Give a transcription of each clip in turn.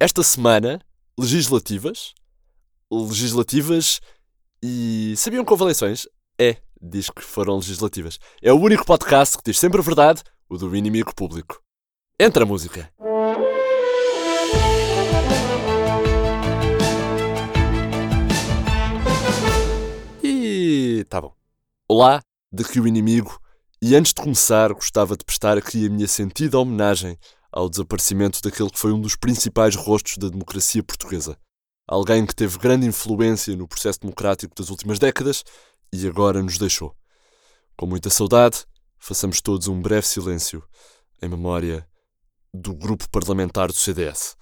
esta semana, legislativas, legislativas e sabiam que houve eleições? É, diz que foram legislativas. É o único podcast que diz sempre a verdade, o do inimigo público. Entra a música. E tá bom. Olá, daqui o inimigo. E antes de começar, gostava de prestar aqui a minha sentida homenagem ao desaparecimento daquele que foi um dos principais rostos da democracia portuguesa. Alguém que teve grande influência no processo democrático das últimas décadas e agora nos deixou. Com muita saudade, façamos todos um breve silêncio em memória do grupo parlamentar do CDS.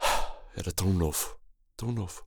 Era tão novo, tão novo.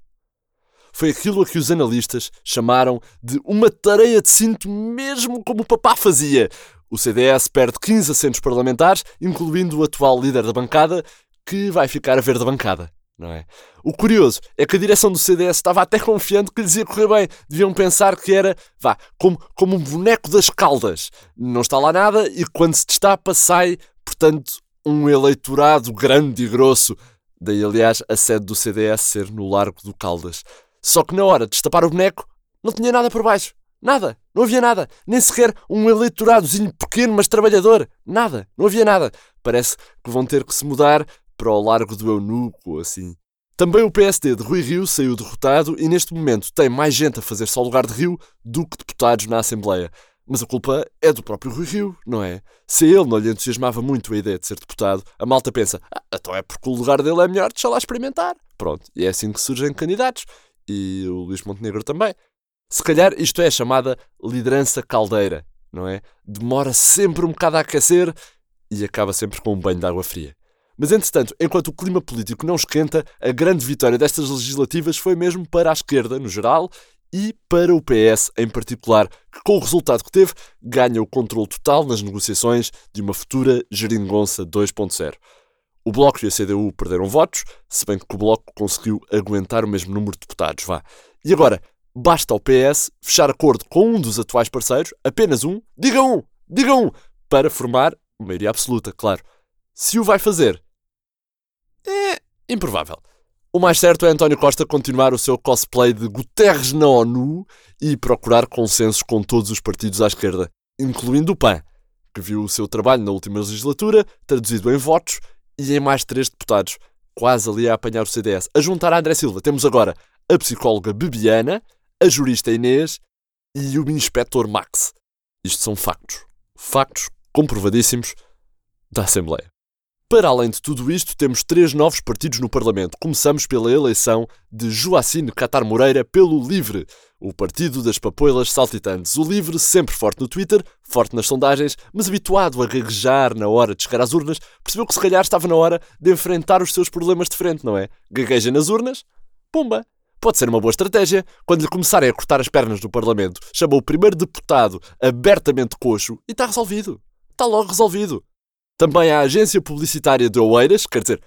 Foi aquilo a que os analistas chamaram de uma tareia de cinto, mesmo como o papá fazia. O CDS perde 15 assentos parlamentares, incluindo o atual líder da bancada, que vai ficar a ver da bancada. Não é? O curioso é que a direção do CDS estava até confiante que lhes ia correr bem. Deviam pensar que era, vá, como, como um boneco das caldas. Não está lá nada e quando se destapa sai, portanto, um eleitorado grande e grosso. Daí, aliás, a sede do CDS ser no Largo do Caldas. Só que na hora de destapar o boneco, não tinha nada por baixo. Nada. Não havia nada. Nem sequer um eleitoradozinho pequeno, mas trabalhador. Nada. Não havia nada. Parece que vão ter que se mudar para o Largo do Eunuco ou assim. Também o PSD de Rui Rio saiu derrotado e neste momento tem mais gente a fazer só lugar de Rio do que deputados na Assembleia. Mas a culpa é do próprio Rui Rio, não é? Se ele não lhe entusiasmava muito a ideia de ser deputado, a malta pensa: ah, então é porque o lugar dele é melhor, deixa lá experimentar. Pronto, e é assim que surgem candidatos. E o Luís Montenegro também. Se calhar isto é a chamada liderança caldeira, não é? Demora sempre um bocado a aquecer e acaba sempre com um banho de água fria. Mas, entretanto, enquanto o clima político não esquenta, a grande vitória destas legislativas foi mesmo para a esquerda, no geral, e para o PS em particular, que, com o resultado que teve, ganha o controle total nas negociações de uma futura geringonça 2.0. O Bloco e a CDU perderam votos, se bem que o Bloco conseguiu aguentar o mesmo número de deputados, vá. E agora, basta ao PS fechar acordo com um dos atuais parceiros, apenas um, diga um, diga um, para formar maioria absoluta, claro. Se o vai fazer, é improvável. O mais certo é António Costa continuar o seu cosplay de Guterres na ONU e procurar consensos com todos os partidos à esquerda, incluindo o PAN, que viu o seu trabalho na última legislatura traduzido em votos e em mais três deputados, quase ali a apanhar o CDS. A juntar a André Silva, temos agora a psicóloga Bebiana, a jurista Inês e o inspetor Max. Isto são factos. Factos comprovadíssimos da Assembleia. Para além de tudo isto, temos três novos partidos no Parlamento. Começamos pela eleição de Joacine Catar Moreira pelo LIVRE, o partido das papoilas saltitantes. O LIVRE, sempre forte no Twitter, forte nas sondagens, mas habituado a gaguejar na hora de chegar às urnas, percebeu que se calhar estava na hora de enfrentar os seus problemas de frente, não é? Gagueja nas urnas, pumba! Pode ser uma boa estratégia. Quando lhe começarem a cortar as pernas no Parlamento, chamou o primeiro deputado abertamente coxo e está resolvido. Está logo resolvido. Também a agência publicitária de Oeiras, quer dizer,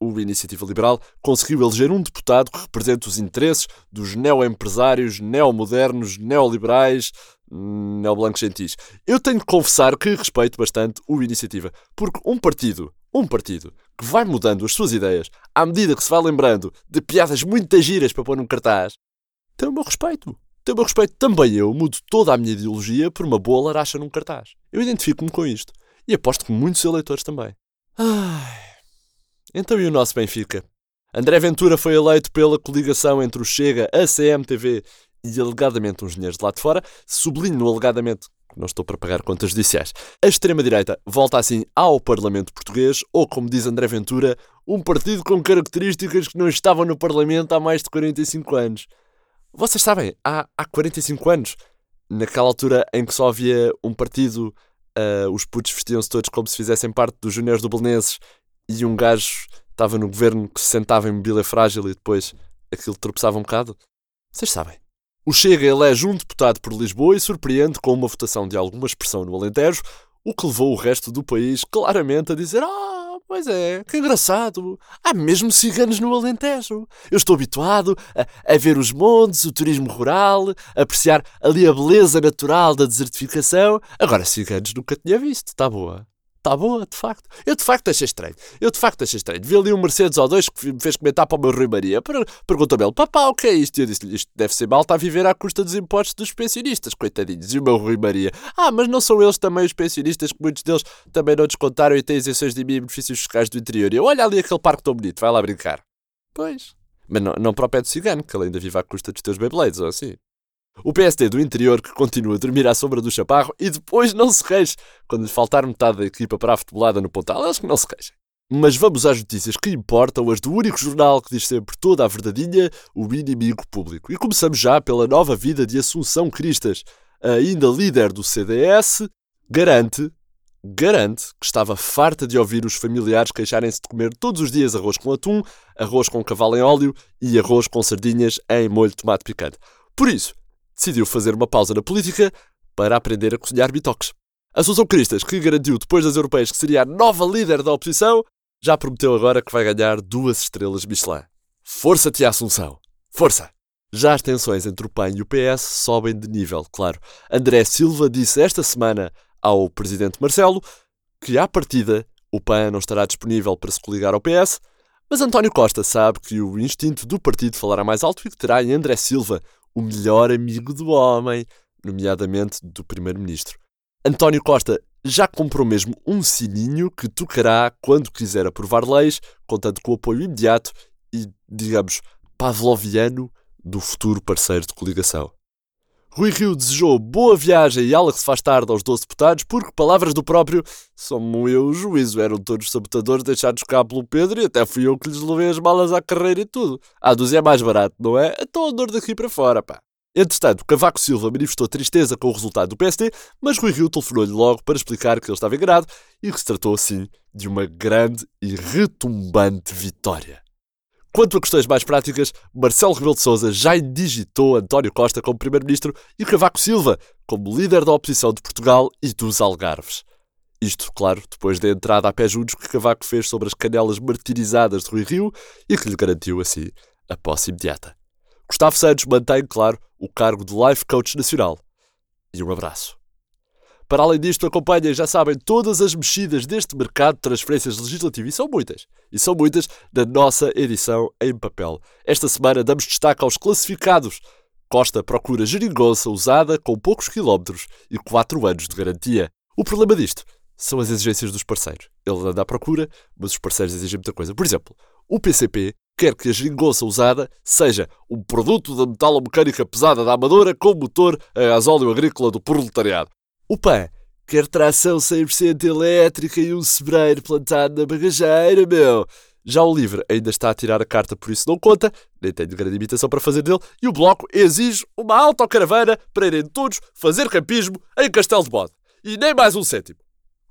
o Iniciativa Liberal, conseguiu eleger um deputado que representa os interesses dos neoempresários, neomodernos, neoliberais, neoblancos gentis. Eu tenho que confessar que respeito bastante o Iniciativa, porque um partido, um partido, que vai mudando as suas ideias à medida que se vai lembrando de piadas muito giras para pôr num cartaz, tem o meu respeito. Tem o meu respeito. Também eu mudo toda a minha ideologia por uma boa laracha num cartaz. Eu identifico-me com isto. E aposto que muitos eleitores também. Ai. Então e o nosso Benfica? André Ventura foi eleito pela coligação entre o Chega, a CMTV e alegadamente uns dinheiros de lá de fora. Sublinho alegadamente não estou para pagar contas judiciais. A extrema-direita volta assim ao Parlamento Português, ou como diz André Ventura, um partido com características que não estavam no Parlamento há mais de 45 anos. Vocês sabem, há, há 45 anos, naquela altura em que só havia um partido uh, os putos vestiam-se todos como se fizessem parte dos juniores do Belenenses e um gajo estava no governo que se sentava em mobília frágil e depois aquilo tropeçava um bocado. Vocês sabem. O Chega elege um deputado por Lisboa e surpreende com uma votação de alguma expressão no Alentejo, o que levou o resto do país claramente a dizer: Ah, Pois é, que engraçado. Há mesmo ciganos no Alentejo. Eu estou habituado a, a, ver os montes, o turismo rural, a apreciar ali a beleza natural da desertificação. Agora, ciganos nunca tinha visto. Está boa. Está boa, de facto. Eu de facto achei estranho. Eu de facto achei estranho. Vi ali um Mercedes O2 que me fez comentar para o meu Rui Maria. Perguntou-me ele, papá, o que é isto? E eu disse-lhe, isto deve ser mal, está a viver à custa dos impostos dos pensionistas, coitadinhos. E o meu Rui Maria, ah, mas não são eles também os pensionistas, que muitos deles também não descontaram e têm isenções de IMI e benefícios fiscais do interior. E eu, olha ali aquele parque tão bonito, vai lá brincar. Pois. Mas não, não para o pé do cigano, que ele ainda vive à custa dos teus Beyblades, ou assim. O PSD do interior que continua a dormir à sombra do chaparro e depois não se queixa quando lhe faltar metade da equipa para a futebolada no Pontal. Eles que não se queixem. Mas vamos às notícias que importam, as do único jornal que diz sempre toda a verdadeinha, o inimigo público. E começamos já pela nova vida de Assunção Cristas. ainda líder do CDS, garante, garante que estava farta de ouvir os familiares queixarem-se de comer todos os dias arroz com atum, arroz com cavalo em óleo e arroz com sardinhas em molho de tomate picante. Por isso, decidiu fazer uma pausa na política para aprender a cozinhar bitoques. Assunção Cristas, que garantiu depois das europeias que seria a nova líder da oposição, já prometeu agora que vai ganhar duas estrelas Michelin. Força-te, Assunção! Força! Já as tensões entre o PAN e o PS sobem de nível, claro. André Silva disse esta semana ao presidente Marcelo que, à partida, o PAN não estará disponível para se coligar ao PS, mas António Costa sabe que o instinto do partido falará mais alto e que terá em André Silva o melhor amigo do homem, nomeadamente do Primeiro-Ministro. António Costa já comprou mesmo um sininho que tocará quando quiser aprovar leis, contando com o apoio imediato e, digamos, pavloviano do futuro parceiro de coligação. Rui Rio desejou boa viagem e ala que se faz tarde aos 12 deputados, porque, palavras do próprio, só eu o juízo, eram todos sabotadores deixados cá pelo Pedro e até fui eu que lhes levei as malas à carreira e tudo. A dúzia é mais barato, não é? Então a dor daqui para fora, pá. Entretanto, Cavaco Silva manifestou tristeza com o resultado do PSD, mas Rui Rio telefonou-lhe logo para explicar que ele estava enganado e que se tratou, assim, de uma grande e retumbante vitória. Quanto a questões mais práticas, Marcelo Rebelo de Sousa já indigitou António Costa como Primeiro-Ministro e Cavaco Silva como líder da oposição de Portugal e dos Algarves. Isto, claro, depois da entrada a pé juntos que Cavaco fez sobre as canelas martirizadas de Rui Rio e que lhe garantiu, assim, a posse imediata. Gustavo Santos mantém, claro, o cargo de Life Coach Nacional. E um abraço. Para além disto, acompanhem, já sabem, todas as mexidas deste mercado de transferências legislativas, e são muitas, e são muitas, da nossa edição em papel. Esta semana damos destaque aos classificados. Costa procura geringonça usada com poucos quilómetros e 4 anos de garantia. O problema disto são as exigências dos parceiros. Ele anda à procura, mas os parceiros exigem muita coisa. Por exemplo, o PCP quer que a geringonça usada seja um produto da metalomecânica pesada da Amadora com motor a gasóleo agrícola do proletariado. O PAN quer tração 100% elétrica e um sebreiro plantado na bagageira, meu. Já o LIVRE ainda está a tirar a carta, por isso não conta, nem tenho grande imitação para fazer dele, e o Bloco exige uma autocaravana para irem todos fazer campismo em Castelo de Bode. E nem mais um cêntimo.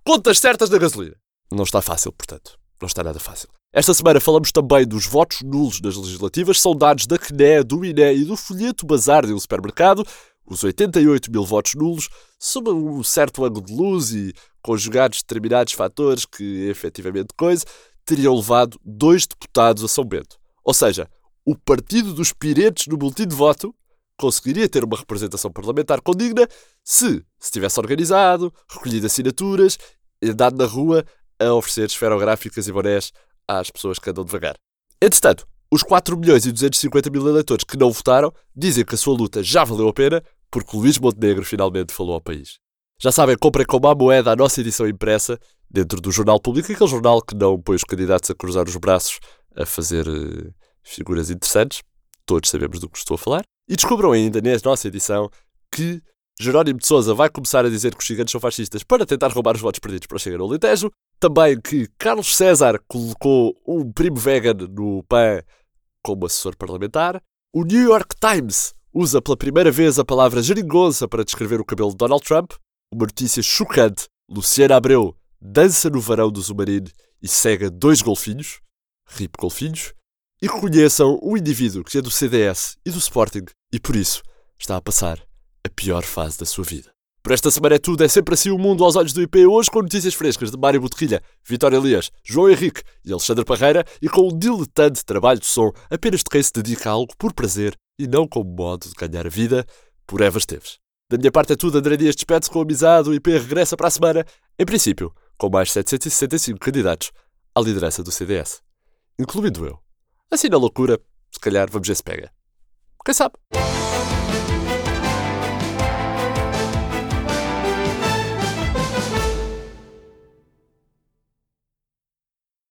Contas certas da gasolina. Não está fácil, portanto. Não está nada fácil. Esta semana falamos também dos votos nulos nas legislativas, são dados da CNE, do INE e do folheto bazar de um supermercado, os 88 mil votos nulos sob um certo ângulo de luz e conjugados determinados fatores que, efetivamente, coisa, teriam levado dois deputados a São Bento. Ou seja, o partido dos piretes no boletim de voto conseguiria ter uma representação parlamentar condigna se se tivesse organizado, recolhido assinaturas e andado na rua a oferecer esferográficas e bonés às pessoas que andam devagar. Entretanto, os 4 milhões e 250 mil eleitores que não votaram dizem que a sua luta já valeu a pena porque Luís Montenegro finalmente falou ao país. Já sabem, comprem com uma moeda a nossa edição impressa dentro do Jornal Público, aquele jornal que não põe os candidatos a cruzar os braços a fazer uh, figuras interessantes. Todos sabemos do que estou a falar. E descubram ainda na nossa edição que Jerónimo de Souza vai começar a dizer que os gigantes são fascistas para tentar roubar os votos perdidos para chegar ao Alentejo. Também que Carlos César colocou um primo vegan no PAN como assessor parlamentar. O New York Times usa pela primeira vez a palavra geringonça para descrever o cabelo de Donald Trump. Uma notícia chocante. Luciana Abreu dança no varão do Zumarine e cega dois golfinhos. Rip golfinhos. E reconheçam o indivíduo que é do CDS e do Sporting e por isso está a passar a pior fase da sua vida. Por esta semana é tudo, é sempre assim o mundo aos olhos do IP, hoje com notícias frescas de Mário Boterrilha, Vitória Elias, João Henrique e Alexandre Parreira e com um diletante trabalho de som apenas de quem se dedica a algo por prazer e não como modo de ganhar vida por Eva Esteves. Da minha parte é tudo, André Dias despede-se com amizade, o IP regressa para a semana, em princípio, com mais 765 candidatos à liderança do CDS, incluindo eu. Assim na loucura, se calhar vamos ver se pega. Quem sabe?